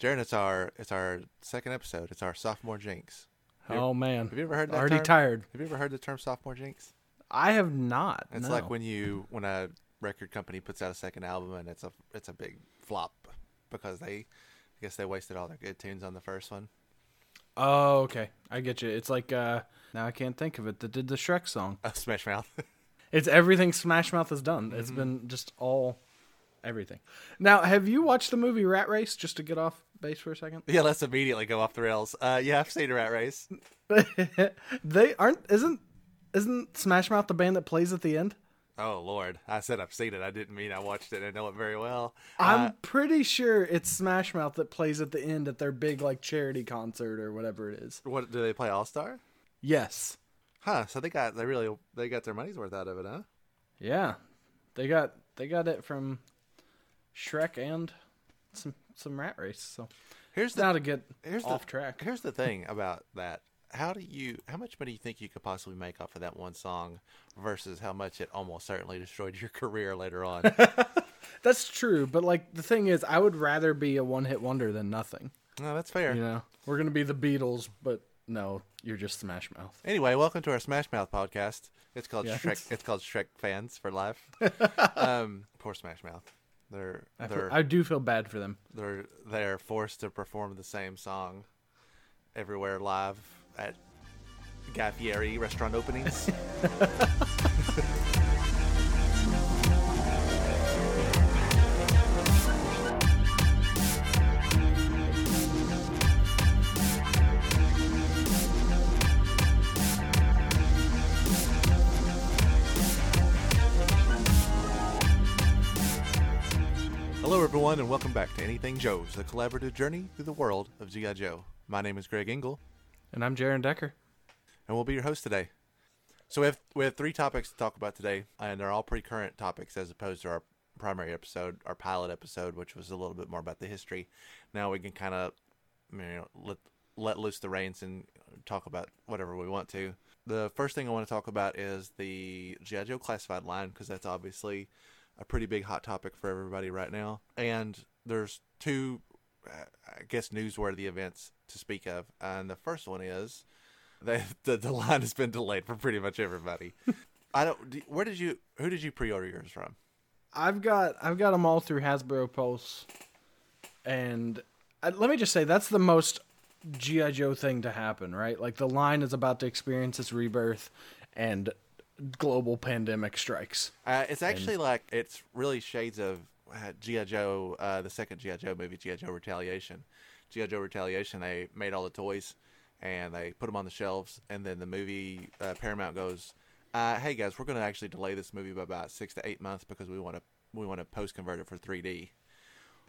Jaron, it's our it's our second episode. It's our sophomore jinx. Have you- Oh man, Have you ever heard that already term? tired. Have you ever heard the term sophomore jinx? I have not. It's no. like when you when a record company puts out a second album and it's a it's a big flop because they I guess they wasted all their good tunes on the first one. Oh, okay. I get you. It's like uh now I can't think of it. That did the Shrek song. Uh, Smash Mouth. It's everything Smash Mouth has done. It's been just all everything. Now, have you watched the movie Rat Race? Just to get off base for a second. yeah, let's immediately go off the rails. Uh, yeah, I've seen a rat race. they aren't. Isn't isn't Smash Mouth the band that plays at the end? Oh Lord, I said I've seen it. I didn't mean I watched it. I know it very well. I'm Uh, pretty sure it's Smash Mouth that plays at the end at their big like charity concert or whatever it is. what do they play? All Star? Yes. Huh? So they got they really they got their money's worth out of it, huh? Yeah. They got they got it from Shrek and some some Rat Race. So Here's the now to get here's off the, track. Here's the thing about that. How do you how much money do you think you could possibly make off of that one song versus how much it almost certainly destroyed your career later on? That's true, but like the thing is, I would rather be a one-hit wonder than nothing. no, that's fair. You know, we're gonna be the Beatles, but no, you're just Smash Mouth. Anyway, welcome to our Smash Mouth podcast. It's called Yeah. Shrek. It's called Shrek Fans for Life. um, poor Smash Mouth. They're I, feel- they're I do feel bad for them. they're they're forced to perform the same song everywhere live at Guy Fieri restaurant openings. everyone, and welcome back to Anything Joe's, the collaborative journey through the world of G.I. Joe. My name is Greg Engel, And I'm Jaron Decker. and we'll be your host today. So we have we have three topics to talk about today, and they're all pretty current topics as opposed to our primary episode, our pilot episode, which was a little bit more about the history. Now we can kind of you know let let loose the reins and talk about whatever we want to. The first thing I want to talk about is the GI Joe classified line because that's obviously a pretty big hot topic for everybody right now. And there's two, uh, I guess, newsworthy events to speak of. And the first one is that the, the line has been delayed for pretty much everybody. I don't. Where did you? Who did you pre-order yours from? I've got I've got them all through Hasbro Pulse, and I, let me just say that's the most GI Joe thing to happen, right? Like the line is about to experience its rebirth, and global pandemic strikes. Uh, it's actually like it's really shades of uh, GI Joe, uh, the second GI Joe movie, GI Joe Retaliation. GI Joe Retaliation, they made all the toys and they put them on the shelves, and then the movie uh, Paramount goes, uh, "Hey guys, we're going to actually delay this movie by about six to eight months because we want to we want to post convert it for 3D."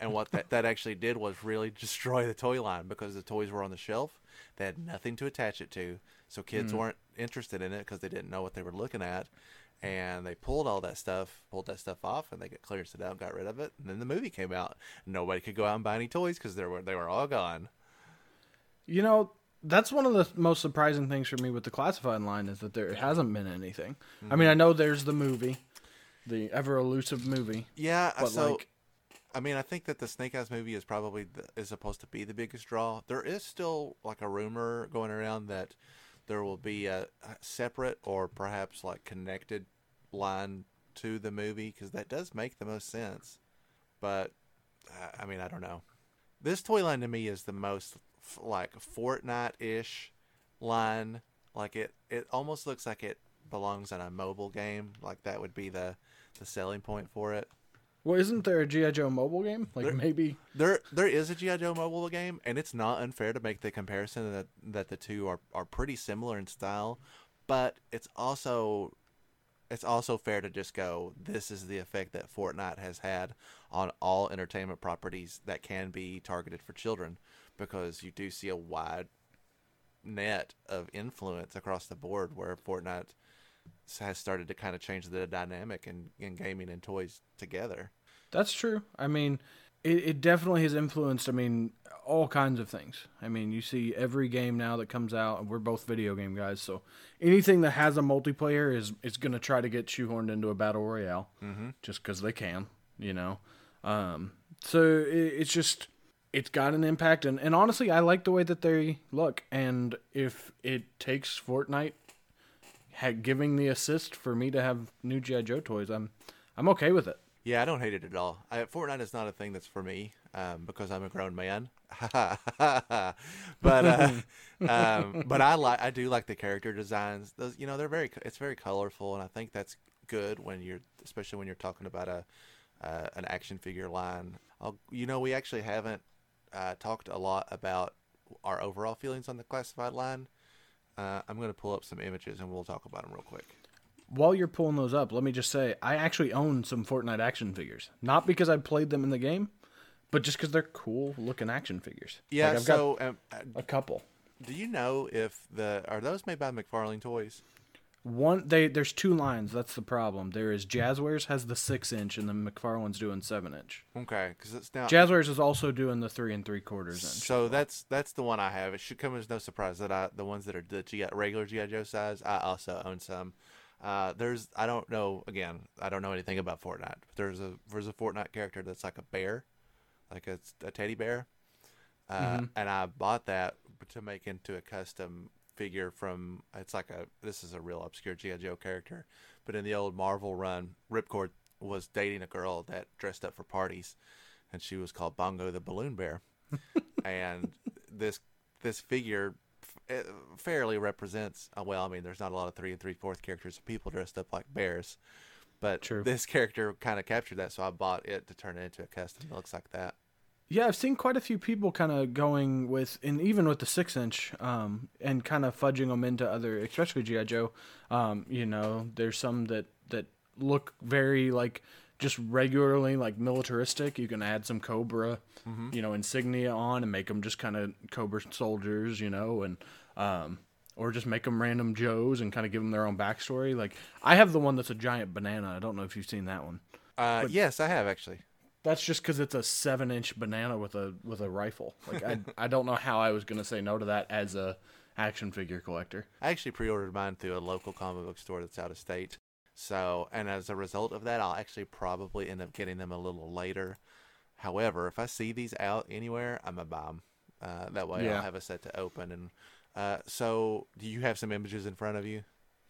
And what that, that actually did was really destroy the toy line because the toys were on the shelf. They had nothing to attach it to. So kids hmm. weren't interested in it because they didn't know what they were looking at. And they pulled all that stuff, pulled that stuff off, and they got clearance it out, got rid of it. And then the movie came out. Nobody could go out and buy any toys because they were they were all gone. You know, that's one of the most surprising things for me with the classified line is that there hasn't been anything. I mean, I mm-hmm. know there's the movie, the ever elusive movie, Yeah, but so like, I mean, I think that the Snake Eyes movie is probably the, is supposed to be the biggest draw. There is still like a rumor going around that there will be a, separate or perhaps like connected line to the movie because that does make the most sense. But uh, I mean, I don't know. This toy line to me is the most f- like Fortnite ish line. Like it, it almost looks like it belongs in a mobile game. Like that would be the the selling point for it. Well, isn't there a GI Joe mobile game? Like There- maybe There, there is a GI Joe mobile game, and it's not unfair to make the comparison that that the two are, are pretty similar in style, but it's also it's also fair to just go. This is the effect that Fortnite has had on all entertainment properties that can be targeted for children, because you do see a wide net of influence across the board where Fortnite has started to kind of change the dynamic in, in gaming and toys together. That's true. I mean, it, it definitely has influenced. I mean, all kinds of things. I mean, you see every game now that comes out, and we're both video game guys, so anything that has a multiplayer is is going to try to get shoehorned into a battle royale, mm-hmm. just because they can, you know. Um, so it, it's just it's got an impact, and, and honestly, I like the way that they look. And if it takes Fortnite giving the assist for me to have new GI Joe toys, I'm I'm okay with it. Yeah, I don't hate it at all. I, Fortnite is not a thing that's for me um, because I'm a grown man. but uh, um, but I like I do like the character designs. Those you know they're very it's very colorful, and I think that's good when you're especially when you're talking about a uh, an action figure line. I'll, you know, we actually haven't uh, talked a lot about our overall feelings on the classified line. Uh, I'm going to pull up some images and we'll talk about them real quick. While you're pulling those up, let me just say I actually own some Fortnite action figures. Not because I played them in the game, but just because they're cool looking action figures. Yeah, Like, I've so um, got a couple. do you know if the are those made by McFarlane Toys? One, they there's two lines. That's the problem. There is Jazzwares has the six inch, and then McFarlane's doing seven inch. Okay, because it's now Jazzwares is also doing the three and three quarters inch. So that's that's the one I have. It should come as no surprise that I the ones that are the G, regular GI Joe size. I also own some. Uh, there's I don't know again. I don't know anything about Fortnite. But there's a there's a Fortnite character that's like a bear, like a, a teddy bear, uh, and I bought that to make into a custom figure from. It's like a this is a real obscure GI Joe character, but in the old Marvel run, Ripcord was dating a girl that dressed up for parties, and she was called Bongo the Balloon Bear and this this figure uh, fairly represents uh, well i mean there's not a lot of three and three fourth characters of people dressed up like bears but True. this character kind of captured that so i bought it to turn it into a custom that looks like that Yeah, I've seen quite a few people kind of going with, and even with the six inch, um, and kind of fudging them into other, especially GI Joe. Um, you know, there's some that that look very like just regularly like militaristic. You can add some Cobra, you know, insignia on and make them just kind of Cobra soldiers, you know, and um, or just make them random Joes and kind of give them their own backstory. Like I have the one that's a giant banana. I don't know if you've seen that one. uh, yes i have actually That's just because it's a seven-inch banana with a with a rifle. Like I, I don't know how I was gonna say no to that as a action figure collector. i actually pre-ordered mine through a local comic book store that's out of state so and as a result of that i'll actually probably end up getting them a little later however if i see these out anywhere i'm buy them uh, that way Yeah. i'll have a set to open and uh, so do you have some images in front of you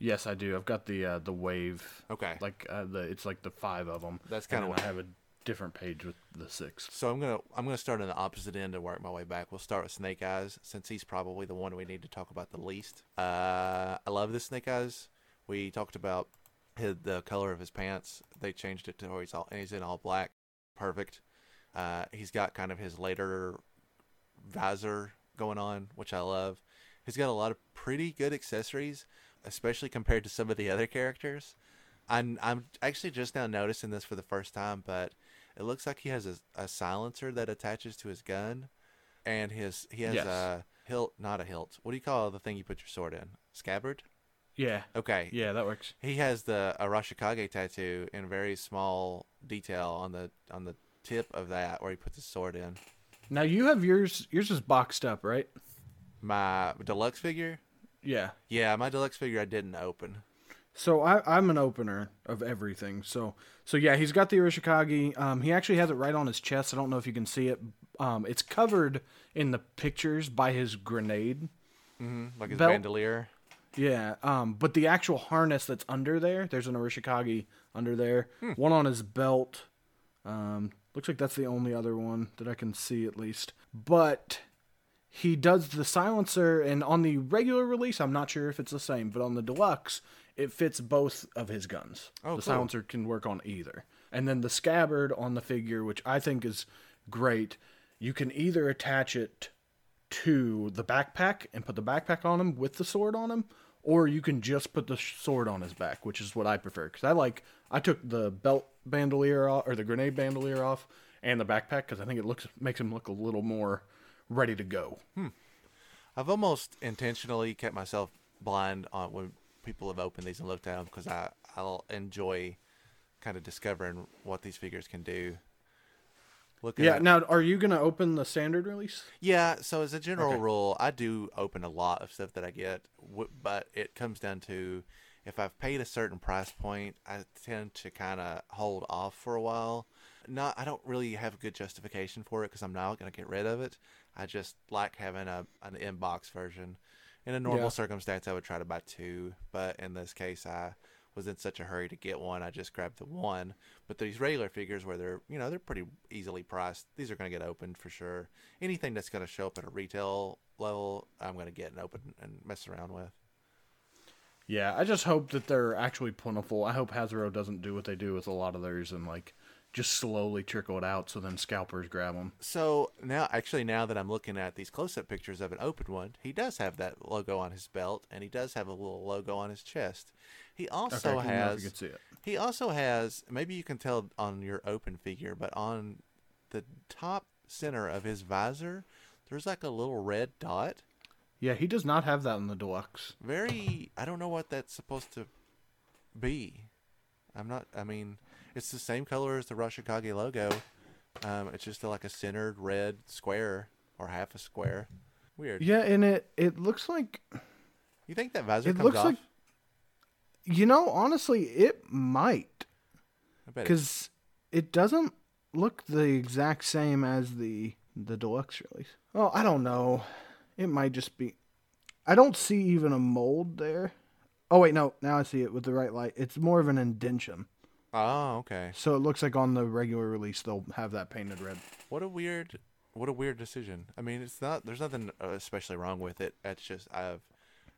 Yes, I do. I've got the uh, the wave. Okay. Like uh, the it's like the five of them. That's kinda what what- I have a different page with the six. So I'm gonna I'm gonna start on the opposite end and work my way back. We'll start with Snake Eyes since he's probably the one we need to talk about the least. Uh, I love this Snake Eyes. We talked about his, the color of his pants. They changed it to where he's all and he's in all black. Perfect. Uh, he's got kind of his later visor going on, which I love. He's got a lot of pretty good accessories, especially compared to some of the other characters. I'm I'm actually just now noticing this for the first time, but it looks like he has a, a silencer that attaches to his gun, and his he has Yes. a hilt, not a hilt. What do you call the thing you put your sword in? Scabbard. Yeah. Okay. Yeah, that works. He has the Arashikage tattoo in very small detail on the on the tip of that where he puts his sword in. Now you have yours. Yours is boxed up, right? My deluxe figure, Yeah. yeah, my deluxe figure I didn't open. So I, I'm an opener of everything. So so yeah, he's got the Arashikage. Um, he actually has it right on his chest. I don't know if you can see it. Um, it's covered in the pictures by his grenade. Like his Belt- bandolier. Yeah. Um, but the actual harness that's under there, there's an Arashikage under there. One on his belt. Um, looks like that's the only other one that I can see at least. But he does the silencer, and on the regular release, I'm not sure if it's the same, but on the deluxe, it fits both of his guns. Oh, the cool. silencer can work on either. And then the scabbard on the figure, which I think is great, you can either attach it to the backpack and put the backpack on him with the sword on him, or you can just put the sword on his back, which is what I prefer. Because I like, I took the belt bandolier off, or the grenade bandolier off, and the backpack because I think it looks makes him look a little more ready to go. Hmm. I've almost intentionally kept myself blind on when people have opened these and looked at them because I I'll enjoy kind of discovering what these figures can do. Looking Yeah. at, Now, are you gonna open the standard release? yeah. So as a general Okay. rule, I do open a lot of stuff that I get, but it comes down to if I've paid a certain price point, I tend to kind of hold off for a while Not, I don't really have a good justification for it because I'm not going to get rid of it. I just like having a an inbox version. In a normal Yeah. circumstance, I would try to buy two, but in this case, I was in such a hurry to get one, I just grabbed the one. But these regular figures, where they're you know they're pretty easily priced, these are going to get opened for sure. Anything that's going to show up at a retail level, I'm going to get and open and mess around with. Yeah, I just hope that they're actually plentiful. I hope Hasbro doesn't do what they do with a lot of theirs and like just slowly trickle it out so then scalpers grab them. So now, actually, now that I'm looking at these close-up pictures of an open one, he does have that logo on his belt, and he does have a little logo on his chest. He also okay, I don't know if has. you can see it. He also has. Maybe you can tell on your open figure, but on the top center of his visor, there's like a little red dot. Yeah, he does not have that in the deluxe. Very. I don't know what that's supposed to be. I'm not. I mean, it's the same color as the Arashikage logo. Um, it's just like a centered red square or half a square. Weird. Yeah, and it it looks like You think that visor It comes looks off? like- you know, honestly, it might I bet it- it doesn't look the exact same as the the deluxe release. Oh, I don't know. It might just be I don't see even a mold there. Oh wait, no, now I see it with the right light. It's more of an indention. Oh, okay. So it looks like on the regular release they'll have that painted red. What a weird, what a weird decision. I mean, it's not. There's nothing uh, especially wrong with it. It's just I have,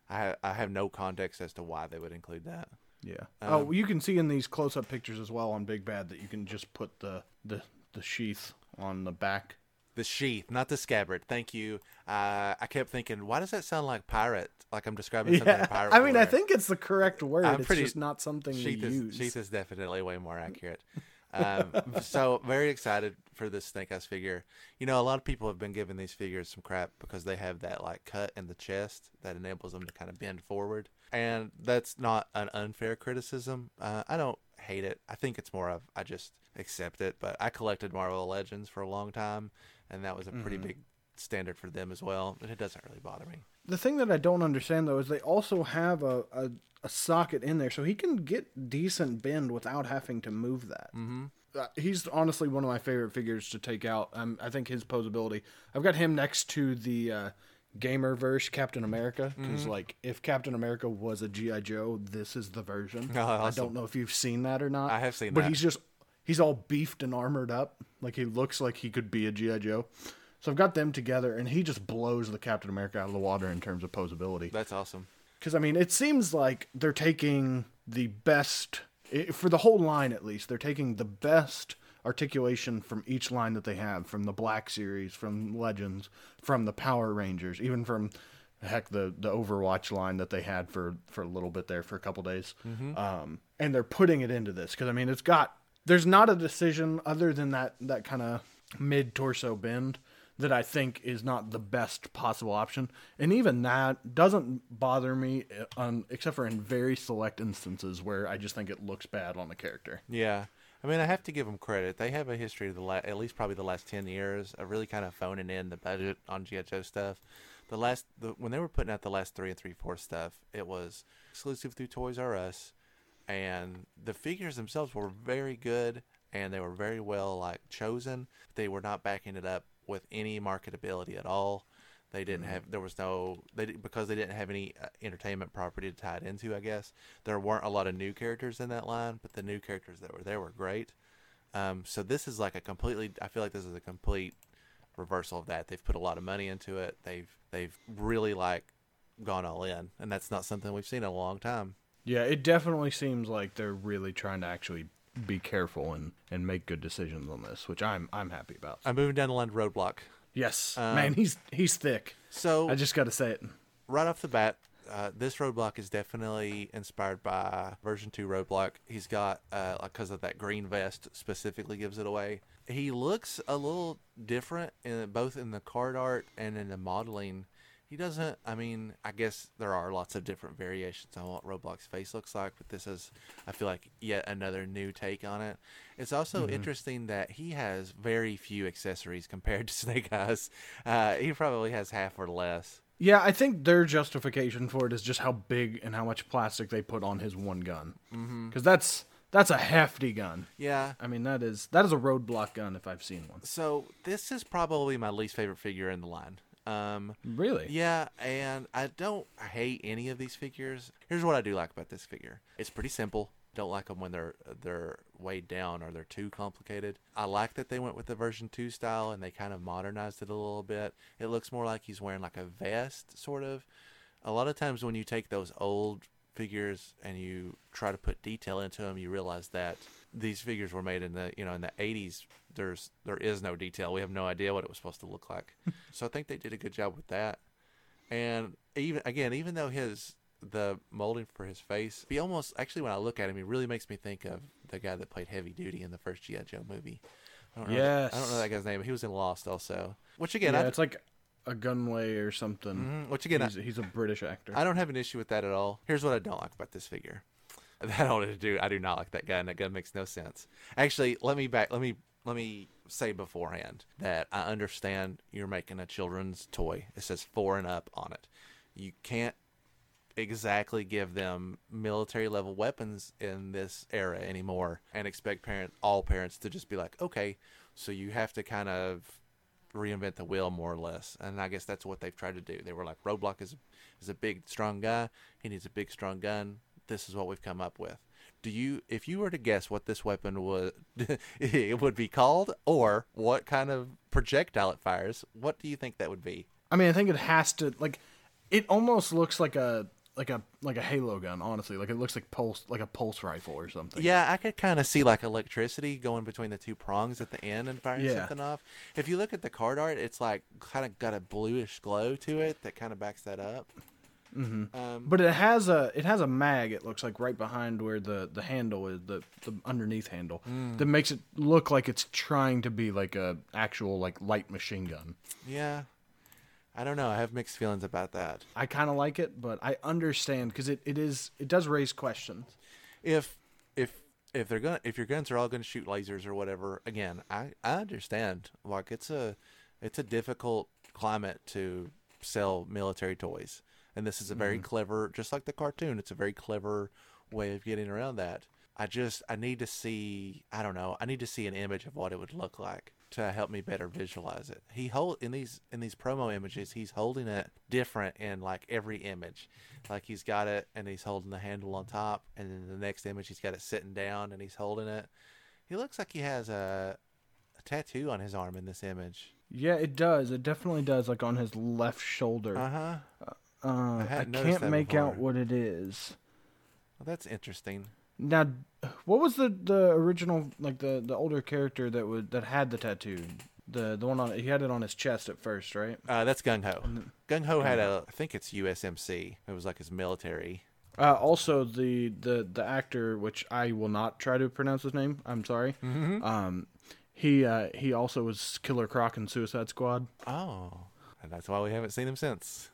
I have, I have no context as to why they would include that. Yeah. Um, oh, you can see in these close-up pictures as well on Big Bad that you can just put the the the sheath on the back. The sheath, not the scabbard. Thank you. Uh, I kept thinking, why does that sound like pirate? Like I'm describing something Yeah. pirate. I mean, I think it's the correct word. I'm it's pretty- just not something sheath we is, use. sheath is definitely way more accurate. Um, so very excited for this Snake Eyes figure. You know, a lot of people have been giving these figures some crap because they have that like cut in the chest that enables them to kind of bend forward, and that's not an unfair criticism. Uh, I don't hate it. I think it's more of I just accept it. But I collected Marvel Legends for a long time, and that was a pretty Mm-hmm. big standard for them as well. And it doesn't really bother me. The thing that I don't understand though is they also have a, a, a socket in there, so he can get decent bend without having to move that. Mm-hmm. Uh, he's honestly one of my favorite figures to take out. Um, I think his posability. I've got him next to the uh, Gamerverse Captain America because, Mm-hmm. like, if Captain America was a GI Joe, this is the version. Oh, I don't know if you've seen that or not. I have seen but that. he's just he's all beefed and armored up. Like he looks like he could be a GI Joe. So I've got them together, and he just blows the Captain America out of the water in terms of posability. That's awesome. Because I mean, it seems like they're taking the best for the whole line, at least. They're taking the best articulation from each line that they have, from the Black Series, from Legends, from the Power Rangers, even from heck the the Overwatch line that they had for for a little bit there for a couple days. Um, and they're putting it into this because I mean, it's got there's not a decision other than that that kind of mid torso bend that I think is not the best possible option. And even that doesn't bother me, uh, except for in very select instances where I just think it looks bad on the character. Yeah. I mean, I have to give them credit. They have a history of the la- at least probably the last ten years of really kind of phoning in the budget on Joe stuff. The last the, when they were putting out the last three and three four stuff, it was exclusive through Toys R Us, and the figures themselves were very good and they were very well like chosen. They were not backing it up with any marketability at all. They didn't have there was no they because they didn't have any uh, entertainment property to tie it into. I guess there weren't a lot of new characters in that line, but the new characters that were there were great. Um, so this is like a completely. I feel like this is a complete reversal of that. They've put a lot of money into it. They've they've really like gone all in, and that's not something we've seen in a long time. Yeah, it definitely seems like they're really trying to actually be careful and, and make good decisions on this, which I'm I'm happy about. I'm moving down the line to Roadblock. Yes, Um, man, he's he's thick. So I just got to say it. right off the bat, uh, this roadblock is definitely inspired by version two roadblock. He's got uh, because of that green vest specifically gives it away. He looks a little different in both in the card art and in the modeling. He doesn't. I mean, I guess there are lots of different variations on what Roadblock's face looks like, but this is, I feel like, yet another new take on it. It's also interesting that he has very few accessories compared to Snake Eyes. Uh, he probably has half or less. Yeah, I think their justification for it is just how big and how much plastic they put on his one gun. Because that's That's a hefty gun. Yeah. I mean, that is that is a roadblock gun if I've seen one. So this is probably my least favorite figure in the line. Um, Really? yeah, and I don't hate any of these figures. Here's what I do like about this figure. It's pretty simple. Don't like them when they're they're weighed down or they're too complicated. I like that they went with the version 2 style and they kind of modernized it a little bit. It looks more like he's wearing like a vest sort of. A lot of times when you take those old figures and you try to put detail into them, you realize that these figures were made in the you know in the 80s. There's there is no detail. We have no idea what it was supposed to look like. so I think they did a good job with that. And even again, even though his the molding for his face, he almost actually when I look at him, he really makes me think of the guy that played Heavy Duty in the first GI Joe movie. I don't know. I don't know that guy's name. but He was in Lost also. Which again, Yeah, I, it's like a gunway or something. Mhm, which again, I- he's, he's a British actor. I don't have an issue with that at all. Here's what I don't like about this figure. That I don't do. I do not like that gun. That gun makes no sense. Actually, let me back. Let me let me say beforehand that I understand you're making a children's toy. It says four and up on it. You can't exactly give them military level weapons in this era anymore and expect parent all parents to just be like, okay, so you have to kind of reinvent the wheel more or less. And I guess that's what they've tried to do. They were like, Roadblock is is a big strong guy. He needs a big strong gun. This is what we've come up with. Do you, if you were to guess what this weapon would it would be called, or what kind of projectile it fires, what do you think that would be? I mean, I think it has to like. It almost looks like a like a like a Halo gun. Honestly, like it looks like pulse like a pulse rifle or something. Yeah, I could kind of see like electricity going between the two prongs at the end and firing Yeah. something off. If you look at the card art, it's like kind of got a bluish glow to it that kind of backs that up. Mm-hmm. Um, But it has a it has a mag. It looks like right behind where the the handle is, the the underneath handle Mm. that makes it look like it's trying to be like a actual like light machine gun. yeah, I don't know. I have mixed feelings about that. I kind of like it, but I understand because it, it is it does raise questions. if if if they're gonna if your guns are all gonna shoot lasers or whatever again i i understand like it's a it's a difficult climate to sell military toys and this is a very mm-hmm. clever just like the cartoon it's a very clever way of getting around that i just i need to see i don't know i need to see an image of what it would look like to help me better visualize it he hold in these in these promo images he's holding it different in like every image like he's got it and he's holding the handle on top and then the next image he's got it sitting down and he's holding it he looks like he has a, a tattoo on his arm in this image Yeah, it does. It definitely does. Like on his left shoulder. uh-huh uh, I, noticed can't make out what it is. well, that's interesting Now, what was the the original like the the older character that would that had the tattoo? The the one on he had it on his chest at first, right? uh, that's gung-ho gung-ho had a i think it's usmc it was like his military Uh, also, the, the the actor, which I will not try to pronounce his name. I'm sorry. Um, he uh, he also was Killer Croc in Suicide Squad. oh and that's why we haven't seen him since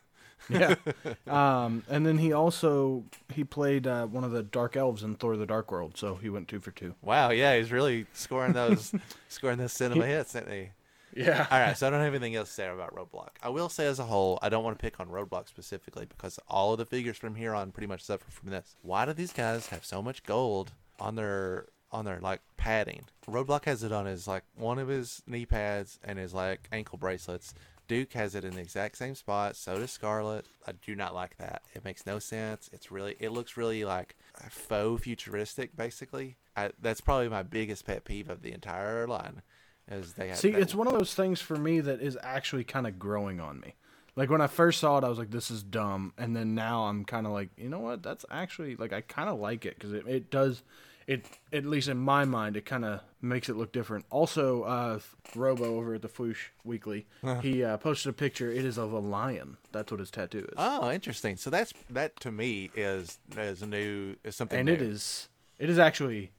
Yeah. um, and then he also he played uh, one of the Dark Elves in Thor: The Dark World, so he went two for two. wow yeah he's really scoring those scoring those cinema hits isn't he Yeah. All right, so I don't have anything else to say about Roadblock. I will say as a whole, I don't want to pick on Roadblock specifically because all of the figures from here on pretty much suffer from this. Why do these guys have so much gold on their on their like padding? Roadblock has it on his like one of his knee pads and his like ankle bracelets. Duke has it in the exact same spot. So does Scarlet. I do not like that. It makes no sense. It's really it looks really like faux futuristic basically. I, that's probably my biggest pet peeve of the entire line. Is they have See, it's one of those things for me that is actually kind of growing on me. Like when I first saw it, I was like, "This is dumb," and then now I'm kind of like, you know what? That's actually like I kind of like it because it, it does, it at least in my mind, it kind of makes it look different. Also, uh, Robo over at the Fwoosh Weekly, he uh, posted a picture. It is of a lion. That's what his tattoo is, Oh, interesting. So that's that to me is is new is something and new. it is it is actually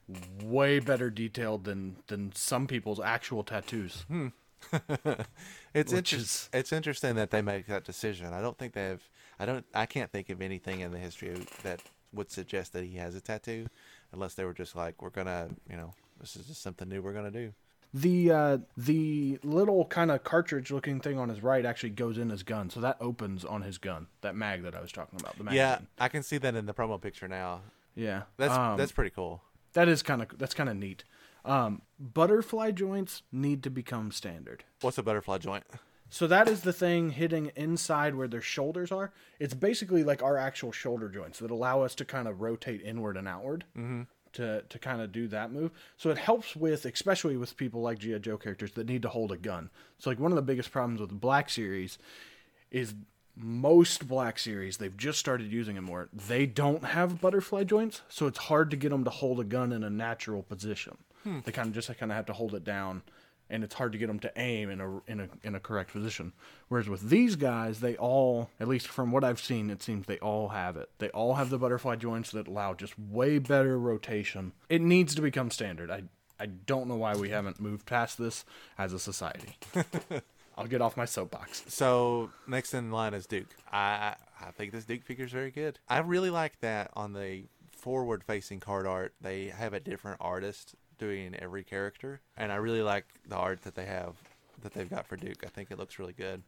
way better detailed than than some people's actual tattoos. It's which inter- is- it's interesting that they make that decision. I don't think they've I don't I can't think of anything in the history of- that would suggest that he has a tattoo unless they were just like we're to, you know, this is just something new we're to do. The uh, the little kind of cartridge looking thing on his right actually goes in his gun, so that opens on his gun. That mag that I was talking about. The magazine. Yeah, I can see that in the promo picture now. yeah. That's Um, that's pretty cool. that is kind of that's kind of neat. Um, butterfly joints need to become standard. What's a butterfly joint? So that is the thing hitting inside where their shoulders are. It's basically like our actual shoulder joints that allow us to kind of rotate inward and outward mm-hmm. to to kind of do that move. So it helps with, especially with people like GI Joe characters that need to hold a gun. So like one of the biggest problems with the Black Series is most Black Series they've just started using it more. They don't have butterfly joints, so it's hard to get them to hold a gun in a natural position. Hmm. They kind of just kind of have to hold it down and it's hard to get them to aim in a in a in a correct position. Whereas with these guys, they all, at least from what I've seen, it seems they all have it. They all have the butterfly joints that allow just way better rotation. It needs to become standard. I I don't know why we haven't moved past this as a society. I'll get off my soapbox. So next in line is Duke. I I think this Duke figure is very good. I really like that on the forward facing card art. They have a different artist doing every character, and I really like the art that they have that they've got for Duke. I think it looks really good.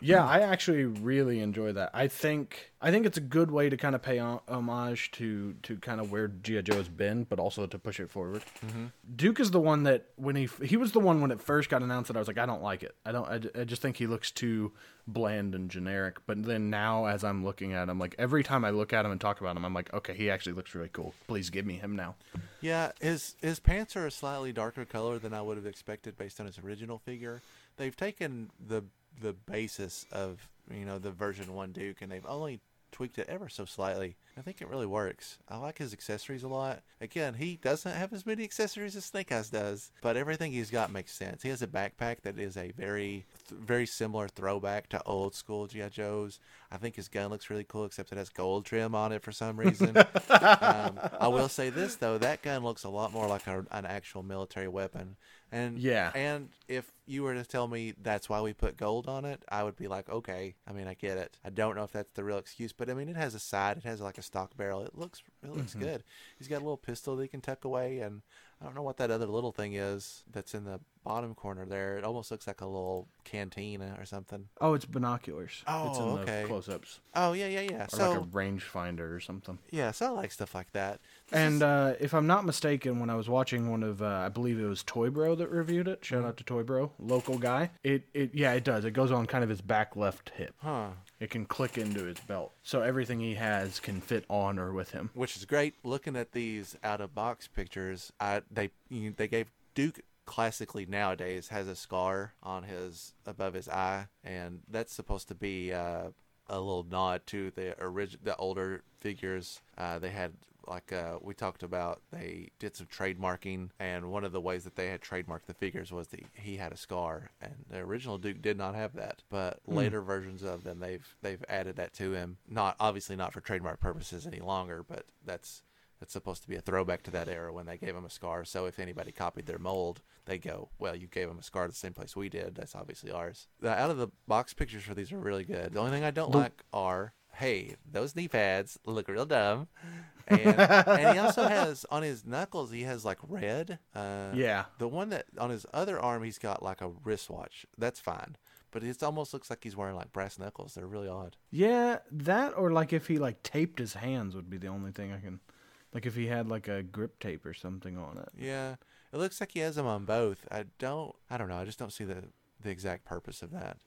Yeah, I actually really enjoy that. I think I think it's a good way to kind of pay homage to to kind of where GI Joe has been, but also to push it forward. Mm-hmm. Duke is the one that when he he was the one when it first got announced that I was like I don't like it. I don't. I, I just think he looks too bland and generic. But then now as I'm looking at him, like every time I look at him and talk about him, I'm like, okay, he actually looks really cool. Please give me him now. Yeah, his his pants are a slightly darker color than I would have expected based on his original figure. They've taken the the basis of you know the version one Duke and they've only tweaked it ever so slightly. I think it really works. I like his accessories a lot. Again, he doesn't have as many accessories as Snake Eyes does, but everything he's got makes sense. He has a backpack that is a very very similar throwback to old school GI Joes. I think his gun looks really cool, except it has gold trim on it for some reason. um, I will say this though, that gun looks a lot more like a, an actual military weapon. And Yeah. and if you were to tell me that's why we put gold on it, I would be like, okay. I mean, I get it. I don't know if that's the real excuse, but I mean, it has a side. It has like a stock barrel. It looks it looks good. He's got a little pistol that he can tuck away, and I don't know what that other little thing is that's in the bottom corner there. It almost looks like a little canteen or something. Oh, it's binoculars. it's in Oh, okay. close-ups Oh yeah, yeah, yeah. or So like a rangefinder or something. yeah, so I like stuff like that. This And is- uh, if I'm not mistaken, when I was watching one of, uh, I believe it was Toy Bro that reviewed it. Shout out to Toy Bro, local guy. It, it, yeah, it does. It goes on kind of his back left hip. huh? It can click into his belt, so everything he has can fit on or with him. which is great. Looking at these out of box pictures, I they you, they gave Duke classically nowadays has a scar on his above his eye, and that's supposed to be uh, a little nod to the orig- the older figures. Uh, they had like uh, we talked about, they did some trademarking, and one of the ways that they had trademarked the figures was that he had a scar, and the original Duke did not have that. But later versions of them, they've they've added that to him. Not obviously not for trademark purposes any longer, but that's that's supposed to be a throwback to that era when they gave him a scar. So if anybody copied their mold, they go, "Well, you gave him a scar the same place we did. That's obviously ours." The out of the box pictures for these are really good. The only thing I don't like are, hey, those knee pads look real dumb, and, and he also has on his knuckles he has like red. Uh, Yeah. The one that on his other arm he's got like a wristwatch. That's fine. But it almost looks like he's wearing like brass knuckles. They're really odd. Yeah, that or like if he like taped his hands would be the only thing I can, like if he had like a grip tape or something on it. Yeah, it looks like he has them on both. I don't, I don't know. I just don't see the the exact purpose of that.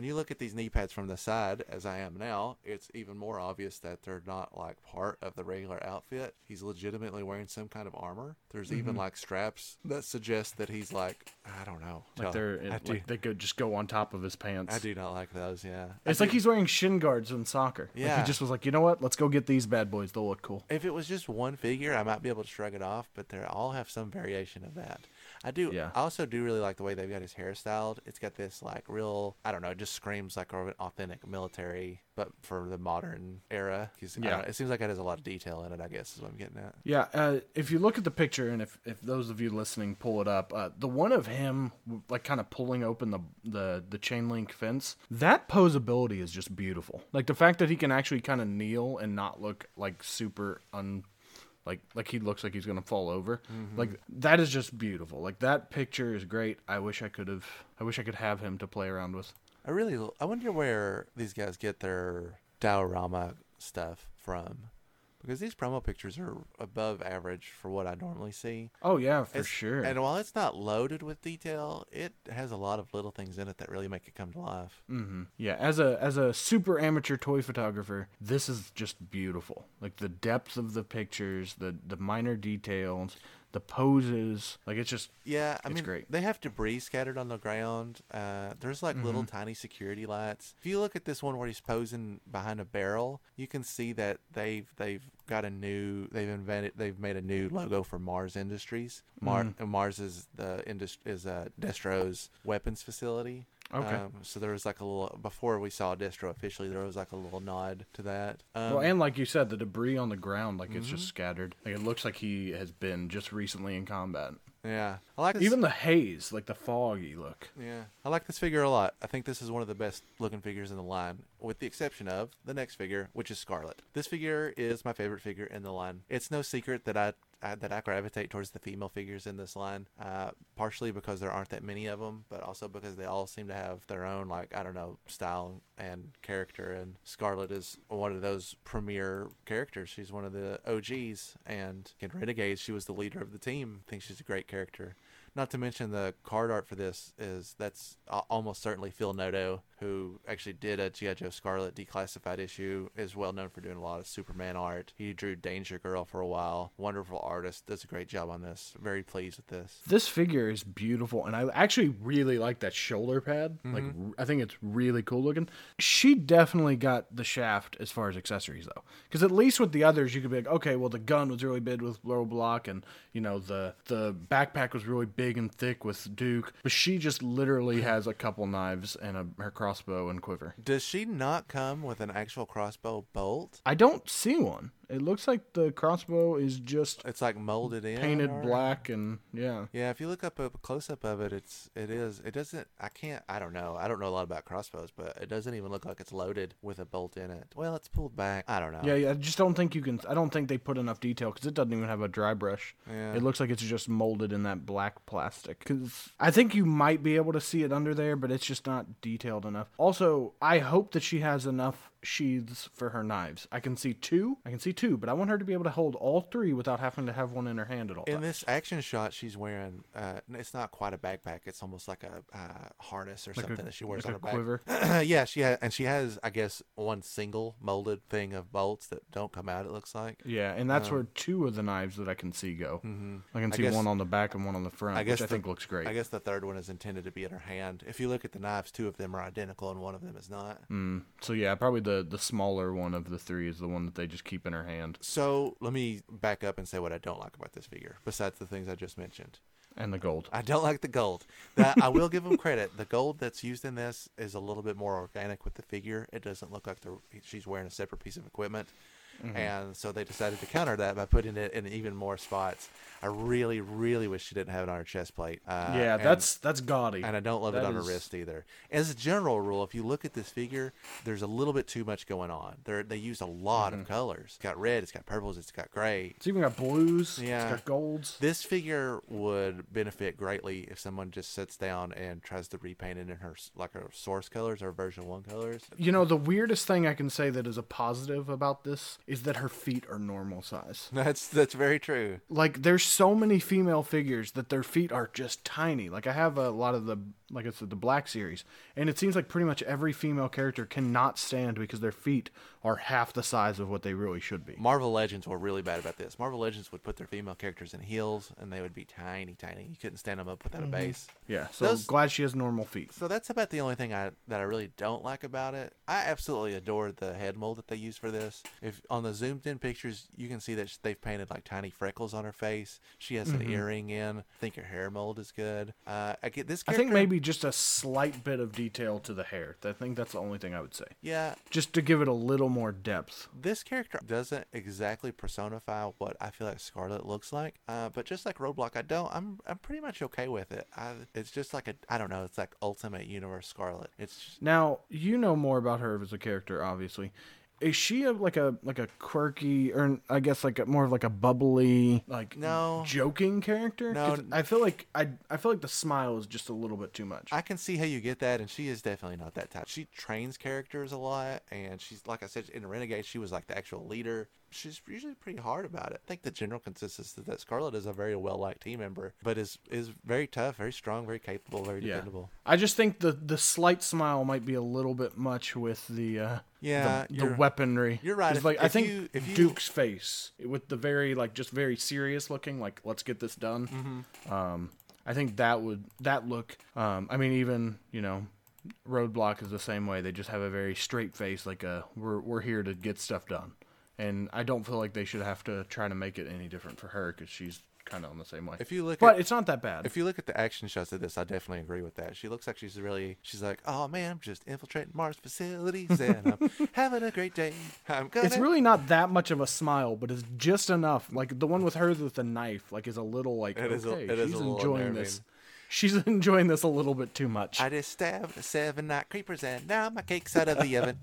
When you look at these knee pads from the side, as I am now, it's even more obvious that they're not like part of the regular outfit. He's legitimately wearing some kind of armor. There's even mm-hmm. like straps that suggest that he's like, I don't know. Like Tell- they're it, do, like they could just go on top of his pants. I do not like those. Yeah, I It's do- like he's wearing shin guards in soccer. Like Yeah. he just was like, you know what? Let's go get these bad boys. They'll look cool. If it was just one figure, I might be able to shrug it off, but they all have some variation of that. I do. Yeah. I also do really like the way they've got his hair styled. It's got this like real. I don't know. It just screams like an authentic military, but for the modern era. I Yeah. know, it seems like it has a lot of detail in it. I guess is what I'm getting at. Yeah, uh, if you look at the picture, and if, if those of you listening pull it up, uh, the one of him like kind of pulling open the, the the chain link fence, that posability is just beautiful. Like the fact that he can actually kind of kneel and not look like super un, like like he looks like he's gonna fall over. Mm-hmm. Like that is just beautiful. Like that picture is great. I wish I could have. I wish I could have him to play around with. I really. i wonder where these guys get their diorama stuff from. Because these promo pictures are above average for what I normally see. Oh yeah, for It's- sure. And while it's not loaded with detail, it has a lot of little things in it that really make it come to life. hmm Yeah, as a as a super amateur toy photographer, this is just beautiful. Like the depth of the pictures, the the minor details, the poses. Like it's just Yeah, I It's mean, great. they have debris scattered on the ground. Uh, there's like little Mm-hmm. tiny security lights. If you look at this one where he's posing behind a barrel, you can see that they've they've got a new they've invented they've made a new logo for Mars Industries. Mar- Mm-hmm. Mars is the indus- is uh, Destro's weapons facility. Okay. Um, so there was like a little before we saw Destro officially, there was like a little nod to that. Um, well, and like you said, the debris on the ground, like it's just scattered. Like it looks like he has been just recently in combat. yeah, I like this. Even the haze, like the foggy look. Yeah, I like this figure a lot. I think this is one of the best looking figures in the line, with the exception of the next figure, which is Scarlet. This figure is my favorite figure in the line. It's no secret that I, That I gravitate towards the female figures in this line, uh, partially because there aren't that many of them, but also because they all seem to have their own like I don't know style and character. And Scarlet is one of those premier characters. She's one of the OGs, and in Renegades, she was the leader of the team. I think she's a great character. Not to mention the card art for this is that's uh, almost certainly Phil Noto, who actually did a G.I. Joe Scarlet declassified issue, is well known for doing a lot of Superman art. He drew Danger Girl for a while. Wonderful artist, does a great job on this. Very pleased with this. This figure is beautiful, and I actually really like that shoulder pad. Mm-hmm. Like, I think it's really cool looking. She definitely got the shaft as far as accessories, though, because at least with the others, you could be like, okay, well, the gun was really big with Roadblock, and you know, the the backpack was really big and thick with Duke, but she just literally has a couple knives and a her crossbow and quiver. Does she not come with an actual crossbow bolt? I don't see one. It looks like the crossbow is just It's like molded in. painted or- black, and yeah. Yeah, if you look up a close up of it, it's it is it doesn't. I can't. I don't know. I don't know a lot about crossbows, but it doesn't even look like it's loaded with a bolt in it. Well, it's pulled back. I don't know. Yeah, yeah, I just don't think you can. I don't think they put enough detail because it doesn't even have a dry brush. Yeah. It looks like it's just molded in that black plastic. Because I think you might be able to see it under there, but it's just not detailed enough. Also, I hope that she has enough sheaths for her knives. I can see two. I can see two, but I want her to be able to hold all three without having to have one in her hand at all In times. this action shot, she's wearing. Uh, it's not quite a backpack. It's almost like a uh, harness or Like a- something that she wears like on a her back. yeah, she has, and she has, I guess, one single molded thing of bolts that don't come out. It looks like. Yeah, and that's where two of the knives that I can see go. Mm-hmm. I can I see guess- one on the back and one on the front, I guess which I think looks great. I guess the third one is intended to be in her hand. If you look at the knives, two of them are identical and one of them is not. Mm, so yeah, probably the the smaller one of the three is the one that they just keep in her hand, So let me back up and say what I don't like about this figure, besides the things I just mentioned. and the gold. I don't like the gold. That I will give them credit. The gold that's used in this is a little bit more organic with the figure. It doesn't look like the, she's wearing a separate piece of equipment. Mm-hmm. And so they decided to counter that by putting it in even more spots. I really, really wish she didn't have it on her chest plate. Uh, yeah, and- that's that's gaudy. and I don't love it That on her wrist either. As a general rule, if you look at this figure, there's a little bit too much going on. There, they use a lot Mm-hmm. of colors. It's got red, it's got purples, it's got gray. It's even got blues. Yeah. It's got golds. This figure would benefit greatly if someone just sits down and tries to repaint it in her like her source colors or version one colors. You know, the weirdest thing I can say that is a positive about this is that her feet are normal size. That's that's very true. Like, there's so many female figures that their feet are just tiny. Like, I have a lot of the, like I said, the Black series, and it seems like pretty much every female character cannot stand because their feet are half the size of what they really should be. Marvel Legends were really bad about this. Marvel Legends would put their female characters in heels, and they would be tiny, tiny. You couldn't stand them up without a base. Yeah, so Those- glad she has normal feet. So that's about the only thing I that I really don't like about it. I absolutely adore the head mold that they use for this. If on the zoomed in pictures, you can see that they've painted like tiny freckles on her face. She has Mm-hmm. an earring in. I think her hair mold is good. Uh, I get this. I think maybe just a slight bit of detail to the hair. I think that's the only thing I would say. Yeah, Just to give it a little more depth. this character doesn't exactly personify what I feel like Scarlet looks like. Uh, but just like Roadblock, I don't. I'm I'm pretty much okay with it. I, it's just like a I don't know. It's like Ultimate Universe Scarlet. It's just, Now you know more about her as a character, obviously. Is she a, like a like a quirky, or I guess like a, more of like a bubbly, like No. joking character? No. I feel like I I feel like the smile is just a little bit too much. I can see how you get that, and she is definitely not that type. She trains characters a lot, and she's like I said in Renegade, she was like the actual leader. She's usually pretty hard about it. I think the general consensus is that Scarlet is a very well liked team member, but is is very tough, very strong, very capable, very Yeah. dependable. I just think the the slight smile might be a little bit much with the uh, Yeah, the, the weaponry. you're right. If- like I think you- if you- Duke's face with the very like just very serious looking, like let's get this done. Mm-hmm. Um, I think that would that look. Um, I mean, even you know, Roadblock is the same way. They just have a very straight face, like a we're we're here to get stuff done. And I don't feel like they should have to try to make it any different for her because she's kind of on the same way. If you look but at it's not that bad. if you look at the action shots of this, I definitely agree with that. She looks like she's really she's like, oh man, I'm just infiltrating Mars facilities and I'm having a great day. I'm gonna. It's really not that much of a smile, but it's just enough. Like the one with her with the knife, like is a little like It is a- okay, it is she's enjoying this. She's enjoying this a little bit too much. I just stabbed seven night creepers and now my cake's out of the oven.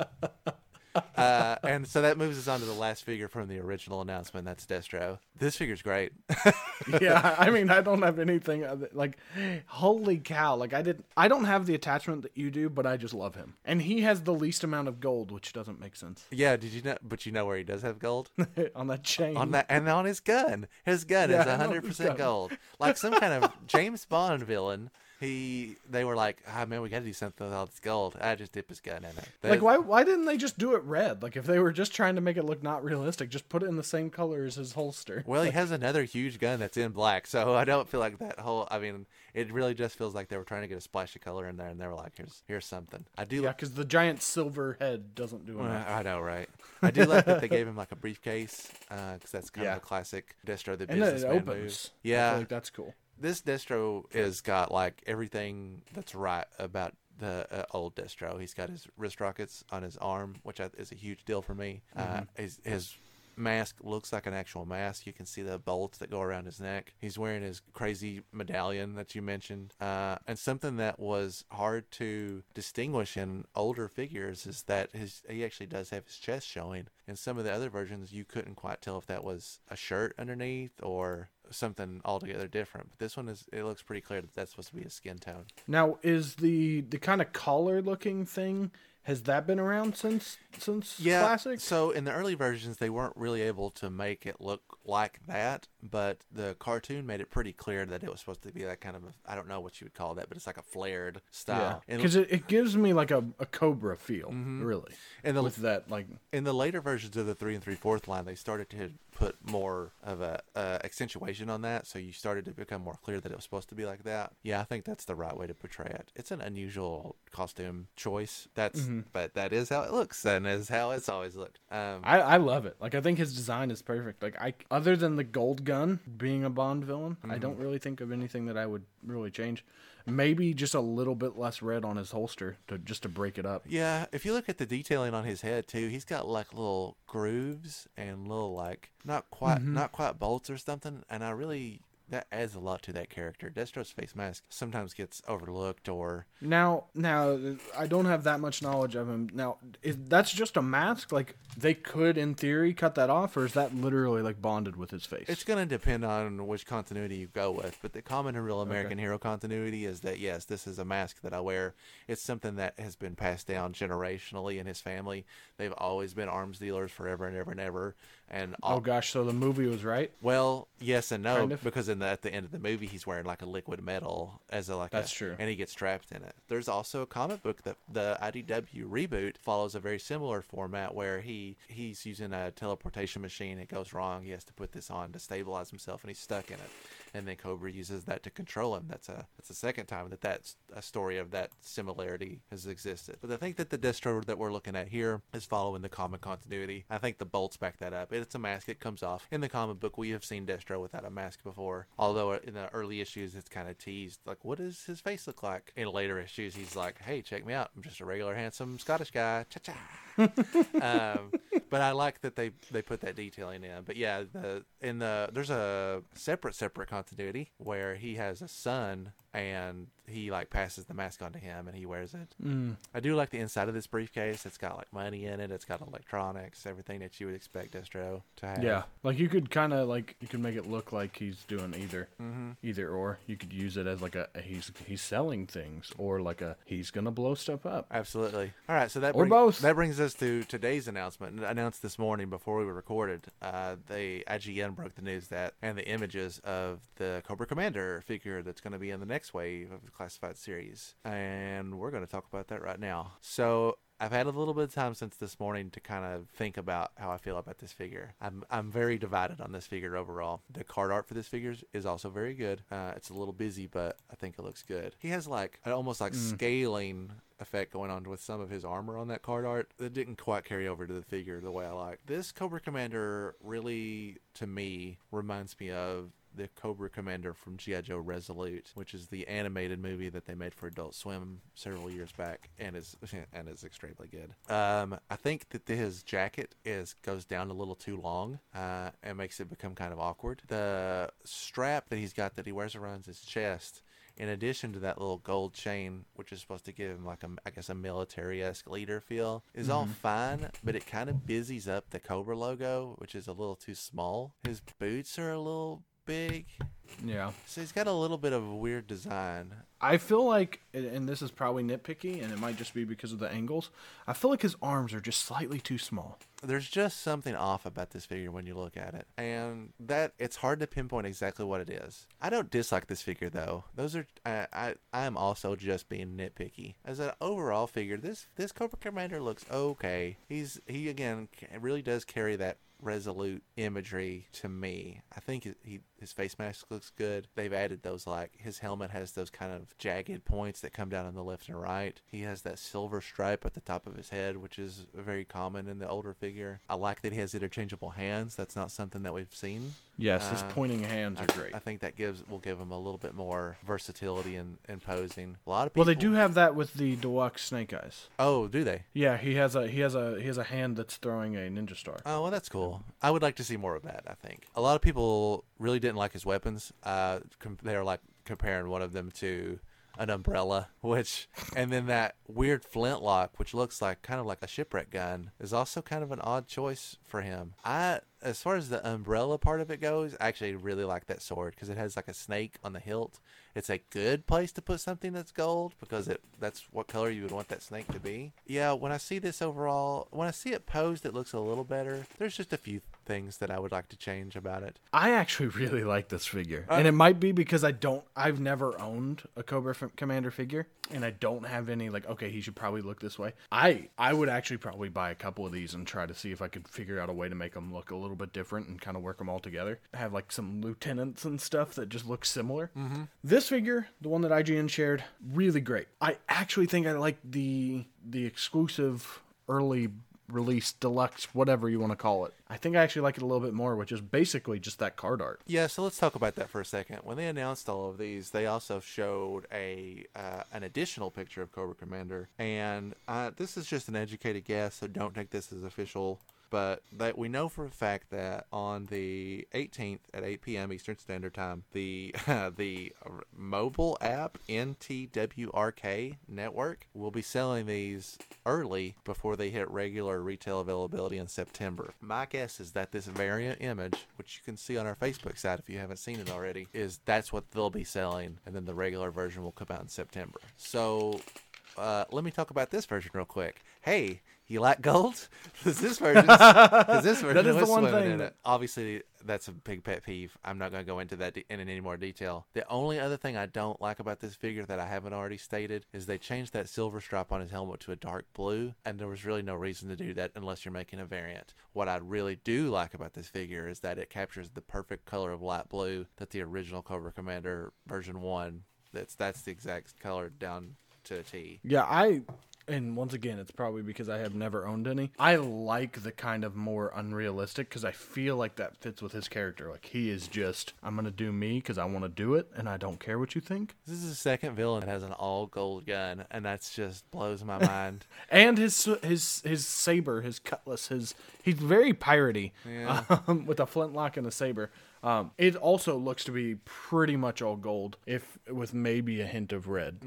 Uh, and so that moves us on to the last figure from the original announcement. That's Destro. This figure's great. yeah, I mean, I don't have anything other, like, holy cow! Like I did, I don't have the attachment that you do, but I just love him, and he has the least amount of gold, which doesn't make sense yeah, did you know? But you know where he does have gold on that chain. on that, and on his gun. His gun Yeah, is hundred percent gold, like some kind of James Bond villain. He, they were like, ah man, we got to do something with all this gold. I just dip his gun in it. like why? Why didn't they just do it red? Like if they were just trying to make it look not realistic, just put it in the same color as his holster. Well, he has another huge gun that's in black, so I don't feel like that whole. I mean, it really just feels like they were trying to get a splash of color in there, and they were like, "Here's, here's something." I do. Yeah, because the giant silver head doesn't do Uh, enough. I know, right? I do like that they gave him like a briefcase because that's kind Yeah. of a classic Destro the and then it businessman opens. move. I Yeah, feel like that's cool. This Destro is got like everything that's right about the uh, old Destro. He's got his wrist rockets on his arm, which is a huge deal for me. Uh, his, his mask looks like an actual mask. You can see the bolts that go around his neck. He's wearing his crazy medallion that you mentioned. Uh, and something that was hard to distinguish in older figures is that his he actually does have his chest showing. In some of the other versions, you couldn't quite tell if that was a shirt underneath or something altogether different. But this one is it looks pretty clear that that's supposed to be a skin tone. Now, is the the kind of collar looking thing has that been around since since classic? So in the early versions, they weren't really able to make it look like that, but the cartoon made it pretty clear that it was supposed to be that kind of I I don't know what you would call that, but it's like a flared style. Because it, it gives me like a, a cobra feel, mm-hmm. really. And the- with that, like, in the later versions of the three and three fourth line, they started to put more of a uh, accentuation on that, so you started to become more clear that it was supposed to be like that. Yeah, I think that's the right way to portray it. It's an unusual costume choice. That's but that is how it looks, and is how it's always looked. Um, I, I love it. Like, I think his design is perfect. Like, I other than the gold gun being a Bond villain, I don't really think of anything that I would really change. Maybe just a little bit less red on his holster to just to break it up. Yeah, if you look at the detailing on his head too, he's got like little grooves and little like not quite mm-hmm. not quite bolts or something, and I really that adds a lot to that character. Destro's face mask sometimes gets overlooked or Now, now I don't have that much knowledge of him. Now, is that's just a mask? Like they could, in theory, cut that off, or is that literally like bonded with his face? It's going to depend on which continuity you go with, but the common and real American hero continuity is that yes, this is a mask that I wear. It's something that has been passed down generationally in his family. They've always been arms dealers forever and ever and ever. And all, oh gosh, so the movie was right. well, yes and no, Kind of. because in the, at the end of the movie, he's wearing like a liquid metal as a like. That's a, true. And he gets trapped in it. There's also a comic book that the IDW reboot follows a very similar format where he he's using a teleportation machine. It goes wrong. He has to put this on to stabilize himself, and he's stuck in it. And then Cobra uses that to control him. That's a that's the second time that that's a story of that similarity has existed. But I think that the Destro that we're looking at here is following the comic continuity. I think the bolts back that up. It's a mask. It comes off in the comic book. We have seen Destro without a mask before. Although in the early issues, it's kind of teased like, what does his face look like? In later issues, he's like, hey, check me out. I'm just a regular handsome Scottish guy. Cha cha. um, but I like that they they put that detailing in. But yeah, the in the there's a separate separate continuity continuity where he has a son and he like passes the mask on to him and he wears it. Mm. I do like the inside of this briefcase. It's got like money in it. It's got electronics, everything that you would expect Destro to have. Yeah, like you could kind of like you could make it look like he's doing either, Mm-hmm. either or. You could use it as like a, a he's he's selling things or like a he's gonna blow stuff up. Absolutely. All right, so that Or bring- both. that brings us to today's announcement. Announced this morning before we were recorded. Uh, they IGN broke the news that and the images of the Cobra Commander figure that's going to be in the next wave of the classified series, and we're going to talk about that right now. So. I've had a little bit of time since this morning to kind of think about how I feel about this figure. I'm I'm very divided on this figure overall. The card art for this figure is- also very good. Uh, it's a little busy, but I think it looks good. He has like an almost like scaling effect going on with some of his armor on that card art that didn't quite carry over to the figure the way I like. This Cobra Commander really, to me, reminds me of the Cobra Commander from G.I. Joe Resolute, which is the animated movie that they made for Adult Swim several years back, and is and is extremely good. Um, I think that his jacket is goes down a little too long, uh, and makes it become kind of awkward. The strap that he's got that he wears around his chest in addition to that little gold chain, which is supposed to give him like a, I guess, a military-esque leader feel, is all fine, but it kind of busies up the Cobra logo, which is a little too small. His boots are a little big, Yeah, so he's got a little bit of a weird design. I feel like, and- this is probably nitpicky, and it might just be because of the angles. I feel like his arms are just slightly too small. There's just something off about this figure when you look at it, and that it's hard to pinpoint exactly what it is. I don't dislike this figure though. Those are I I, I am also just being nitpicky. As an overall figure, this this Cobra Commander looks okay. He's he again really does carry that resolute imagery to me. I think he his face mask looks good. They've added those like his helmet has those kind of jagged points that come down on the left and right. He has that silver stripe at the top of his head, which is very common in the older figure. I like that he has interchangeable hands. That's not something that we've seen. Yes, his Uh, pointing hands I, are great. I think that gives will give him a little bit more versatility in, in posing. A lot of people. Well, they do have that with the deluxe Snake Eyes. Oh, do they? Yeah, he has a he has a he has a hand that's throwing a ninja star. Oh, well, that's cool. I would like to see more of that. I think a lot of people really didn't like his weapons. Uh, com- they were like comparing one of them to an umbrella, which, and then that weird flintlock, which looks like kind of like a shipwreck gun, is also kind of an odd choice for him. I, as far as the umbrella part of it goes, I actually really like that sword because it has like a snake on the hilt. It's a good place to put something that's gold because it that's what color you would want that snake to be. Yeah, when I see this overall, when I see it posed, it looks a little better. There's just a few things that I would like to change about it. I actually really like this figure, and it might be because I don't. I've never owned a Cobra F- Commander figure, and I don't have any like. Okay, he should probably look this way. I I would actually probably buy a couple of these and try to see if I could figure out a way to make them look a little bit different and kind of work them all together. Have like some lieutenants and stuff that just look similar. Mm-hmm. This figure, the one that IGN shared, really great. I actually think I like the the exclusive early release deluxe whatever you want to call it i think i actually like it a little bit more which is basically just that card art Yeah, so let's talk about that for a second. When they announced all of these, they also showed a uh, an additional picture of Cobra Commander, and uh, this is just an educated guess, so don't take this as official. But that we know for a fact that on the 18th at 8 p.m. Eastern Standard Time, the the mobile app NTWRK network will be selling these early before they hit regular retail availability in September. My guess is that this variant image, which you can see on our Facebook site if you haven't seen it already, is that's what they'll be selling, and then the regular version will come out in September. So uh, let me talk about this version real quick. Hey, you like gold? Does this version? Does this version is the one swimming thing in that- it? Obviously, that's a big pet peeve. I'm not going to go into that de- in any more detail. The only other thing I don't like about this figure that I haven't already stated is they changed that silver stripe on his helmet to a dark blue, and there was really no reason to do that unless you're making a variant. What I really do like about this figure is that it captures the perfect color of light blue that the original Cobra Commander version one. That's that's the exact color down to a T. Yeah, I and once again, it's probably because I have never owned any. I like the kind of more unrealistic because I feel like that fits with his character. Like he is just, I'm gonna do me because I want to do it, and I don't care what you think. This is the second villain that has an all gold gun, and that's just blows my mind. And his his his saber, his cutlass, his he's very piratey Yeah. um, with a flintlock and a saber. Um, it also looks to be pretty much all gold, if with maybe a hint of red.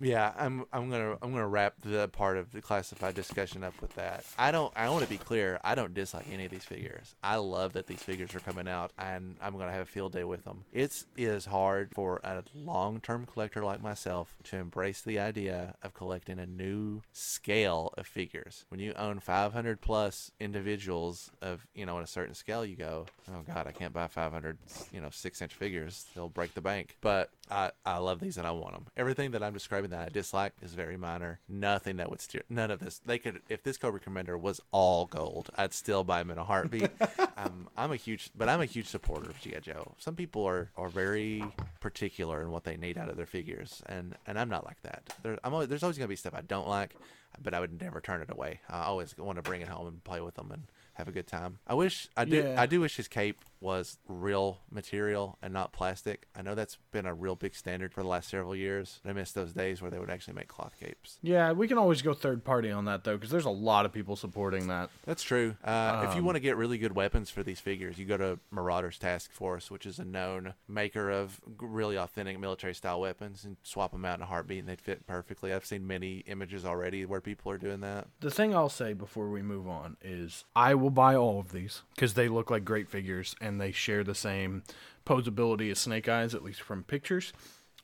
Yeah, I'm I'm gonna I'm gonna wrap the part of the classified discussion up with that. I don't I want to be clear. I don't dislike any of these figures. I love that these figures are coming out, and I'm gonna have a field day with them. It is hard for a long term collector like myself to embrace the idea of collecting a new scale of figures. When you own 500 plus individuals of you know in a certain scale, you go, oh god, I can't buy 500 you know six inch figures. They'll break the bank. But I I love these and I want them. Everything that I'm describing that I dislike is very minor. Nothing that would steer. None of this. They could if this Cobra Commander was all gold, I'd still buy him in a heartbeat. um, I'm a huge, but I'm a huge supporter of GI Joe. Some people are are very particular in what they need out of their figures, and and I'm not like that. There, I'm always, there's always gonna be stuff I don't like, but I would never turn it away. I always want to bring it home and play with them and have a good time. I wish I do. Yeah. I do wish his cape was real material and not plastic. I know that's been a real big standard for the last several years. I miss those days where they would actually make cloth capes. Yeah, we can always go third party on that though, because there's a lot of people supporting that. That's true. Uh, if you Um, want to get really good weapons for these figures, you go to Marauders Task Force, which is a known maker of really authentic military style weapons, and swap them out in a heartbeat, and they'd fit perfectly. I've seen many images already where people are doing that. The thing I'll say before we move on is I will buy all of these because they look like great figures and they share the same posability as Snake Eyes, at least from pictures.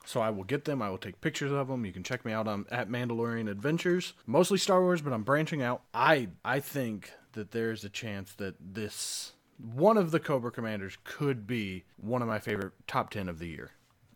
So I will get them. I will take pictures of them. You can check me out on at Mandalorian Adventures, mostly Star Wars, but I'm branching out. I I think that there's a chance that this one of the Cobra Commanders could be one of my favorite top ten of the year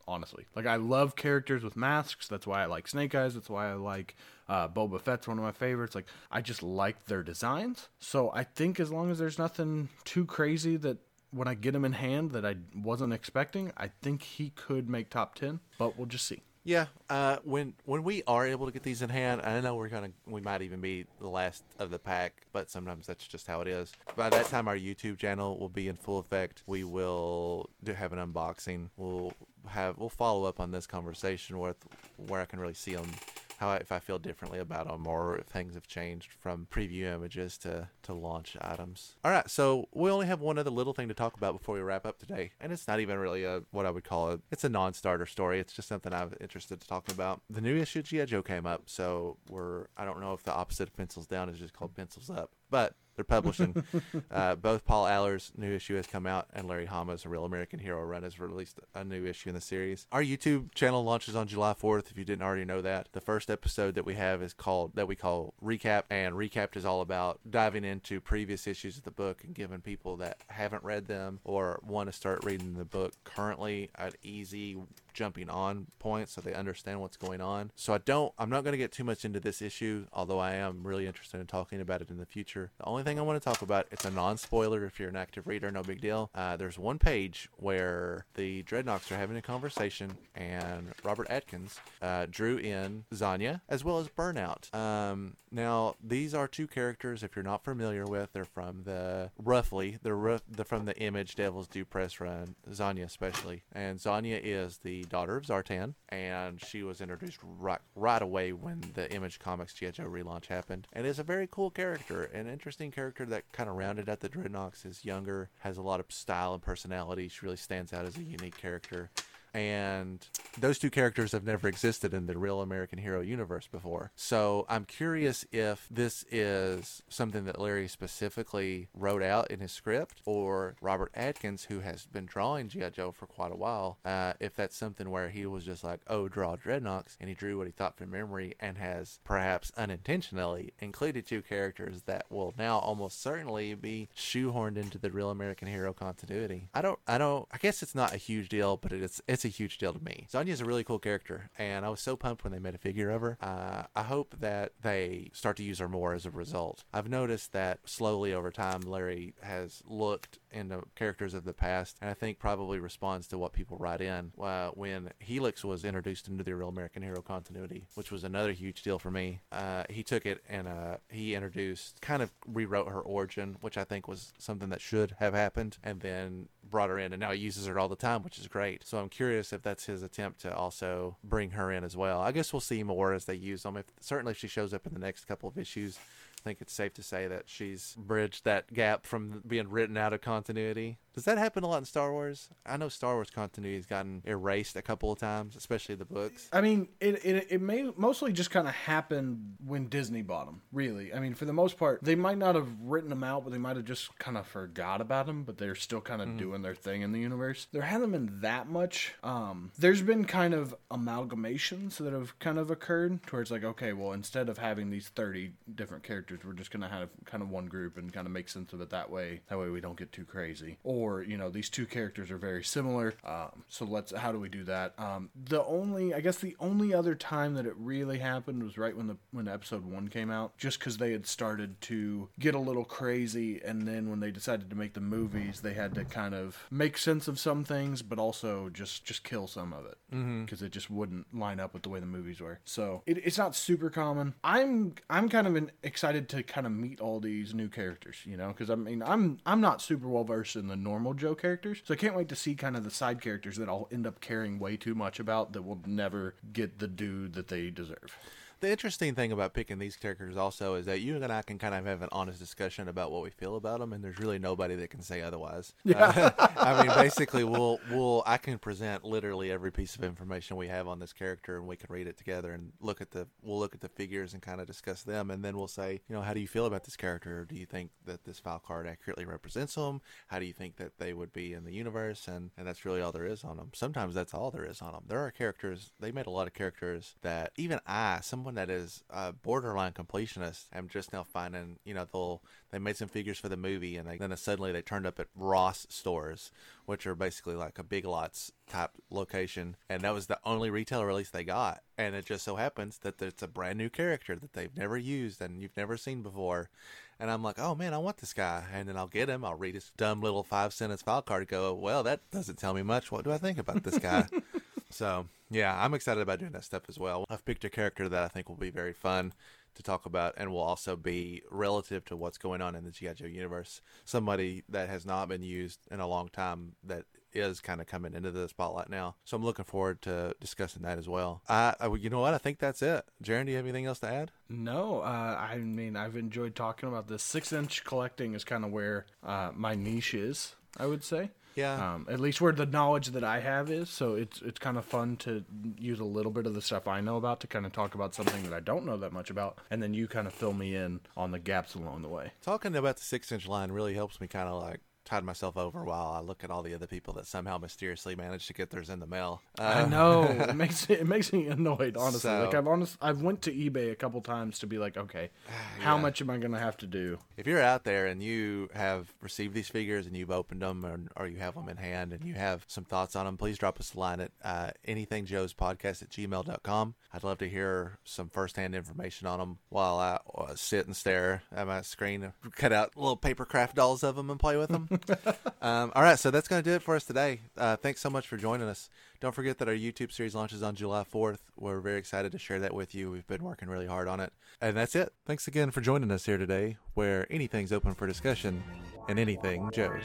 honestly. Like I love characters with masks. That's why I like Snake Eyes. That's why I like uh, Boba Fett's one of my favorites. Like I just like their designs. So I think as long as there's nothing too crazy that when I get him in hand that I wasn't expecting, I think he could make top ten. But we'll just see. Yeah, uh, when when we are able to get these in hand, I know we're gonna we might even be the last of the pack, but sometimes that's just how it is. By that time, our YouTube channel will be in full effect. We will do have an unboxing. We'll have we'll follow up on this conversation with where I can really see them, how I, if I feel differently about them, or if things have changed from preview images to to launch items. All right, so we only have one other little thing to talk about before we wrap up today, and it's not even really a what I would call a it's a non-starter story. It's just something I'm interested to talk about. The new issue of GI Joe came up, so we're I don't know if the opposite of pencils down is just called pencils up, but they're publishing. uh, both Paul Allor's new issue has come out, and Larry Hama's A Real American Hero Run has released a new issue in the series. Our YouTube channel launches on July 4th. If you didn't already know that, the first episode that we have is called that we call Recap, and Recap is all about diving into previous issues of the book and giving people that haven't read them or want to start reading the book currently an easy jumping on point so they understand what's going on. So I don't I'm not going to get too much into this issue, although I am really interested in talking about it in the future. The only thing I want to talk about, it's a non-spoiler if you're an active reader, no big deal. Uh, there's one page where the Dreadnoks are having a conversation and Robert Atkins uh, drew in Zanya as well as Burnout. Um, now these are two characters if you're not familiar with, they're from the roughly they're, they're from the Image Devil's Due Press Run, Zanya especially, and Zanya is the daughter of Zartan, and she was introduced right right away when the Image Comics GI Joe relaunch happened, and is a very cool character, an interesting character that kind of rounded out the Dreadnoks. Is younger, has a lot of style and personality. She really stands out as a unique character and those two characters have never existed in the real American Hero universe before. So I'm curious if this is something that Larry specifically wrote out in his script, or Robert Atkins, who has been drawing G.I. Joe for quite a while, uh, if that's something where he was just like, oh, draw Dreadnoks, and he drew what he thought from memory and has perhaps unintentionally included two characters that will now almost certainly be shoehorned into the real American Hero continuity. I don't, I don't, I guess it's not a huge deal, but it's, it's a huge deal to me. Zanya's a really cool character, and I was so pumped when they made a figure of her. Uh, I hope that they start to use her more as a result. I've noticed that slowly over time, Larry has looked into characters of the past, and I think probably responds to what people write in. Uh, when Helix was introduced into the Real American Hero continuity, which was another huge deal for me, uh, he took it and uh, he introduced, kind of rewrote her origin, which I think was something that should have happened, and then brought her in, and now he uses her all the time, which is great. So I'm curious if that's his attempt to also bring her in as well. I guess we'll see more as they use them. If certainly if she shows up in the next couple of issues, I think it's safe to say that she's bridged that gap from being written out of continuity. Does that happen a lot in Star Wars? I know Star Wars continuity has gotten erased a couple of times, especially the books. I mean, it it, it may mostly just kind of happen when Disney bought them. Really, I mean, for the most part, they might not have written them out, but they might have just kind of forgot about them. But they're still kind of doing their thing in the universe. There hasn't been that much. Um, there's been kind of amalgamations that have kind of occurred, towards like, okay, well, instead of having these thirty different characters, we're just gonna have kind of one group and kind of make sense of it that way. That way, we don't get too crazy. Or you know, these two characters are very similar. Um, so let's how do we do that? Um, the only I guess the only other time that it really happened was right when the when episode one came out, just because they had started to get a little crazy, and then when they decided to make the movies, they had to kind of make sense of some things, but also just just kill some of it because it just wouldn't line up with the way the movies were. So it, it's not super common. I'm I'm kind of in, excited to kind of meet all these new characters, you know, because I mean I'm I'm not super well versed in the normal Joe characters, so I can't wait to see kind of the side characters that I'll end up caring way too much about that will never get the due that they deserve. The interesting thing about picking these characters also is that you and I can kind of have an honest discussion about what we feel about them, and there's really nobody that can say otherwise. Yeah. Uh, I mean, basically, we'll we'll I can present literally every piece of information we have on this character, and we can read it together and look at the we'll look at the figures and kind of discuss them, and then we'll say, you know, how do you feel about this character? Do you think that this file card accurately represents them? How do you think that they would be in the universe? And and that's really all there is on them. Sometimes that's all there is on them. There are characters they made a lot of characters that even I, some someone that is a borderline completionist I'm just now finding, you know, they'll they made some figures for the movie and they, then suddenly they turned up at Ross stores, which are basically like a Big Lots type location, and that was the only retail release they got. And it just so happens that it's a brand new character that they've never used and you've never seen before. And I'm like, oh man, I want this guy. And then I'll get him. I'll read his dumb little five sentence file card and go, well, that doesn't tell me much. What do I think about this guy? so yeah, I'm excited about doing that stuff as well. I've picked a character that I think will be very fun to talk about and will also be relative to what's going on in the G.I. Joe universe. Somebody that has not been used in a long time that is kind of coming into the spotlight now. So I'm looking forward to discussing that as well. I, I you know what? I think that's it. Jaron, do you have anything else to add? No, uh, I mean I've enjoyed talking about this. Six inch collecting is kind of where uh, my niche is. I would say. Yeah. Um, at least where the knowledge that I have is. So it's it's kind of fun to use a little bit of the stuff I know about to kind of talk about something that I don't know that much about, and then you kind of fill me in on the gaps along the way. Talking about the six inch line really helps me kind of like tide myself over while I look at all the other people that somehow mysteriously managed to get theirs in the mail. Uh, I know it makes it makes me annoyed. Honestly, So- like I've honest, I've went to eBay a couple times to be like, okay, how Yeah. much am I gonna have to do? If you're out there and you have received these figures and you've opened them or, or you have them in hand and you have some thoughts on them, please drop us a line at uh, anythingjoespodcast at gmail.com. I'd love to hear some firsthand information on them while I uh, sit and stare at my screen cut out little paper craft dolls of them and play with them. um, all right, so that's going to do it for us today. Uh, thanks so much for joining us. Don't forget that our YouTube series launches on July 4th. We're very excited to share that with you. We've been working really hard on it. And that's it. Thanks again for joining us here today, where anything's open for discussion and anything Joe's.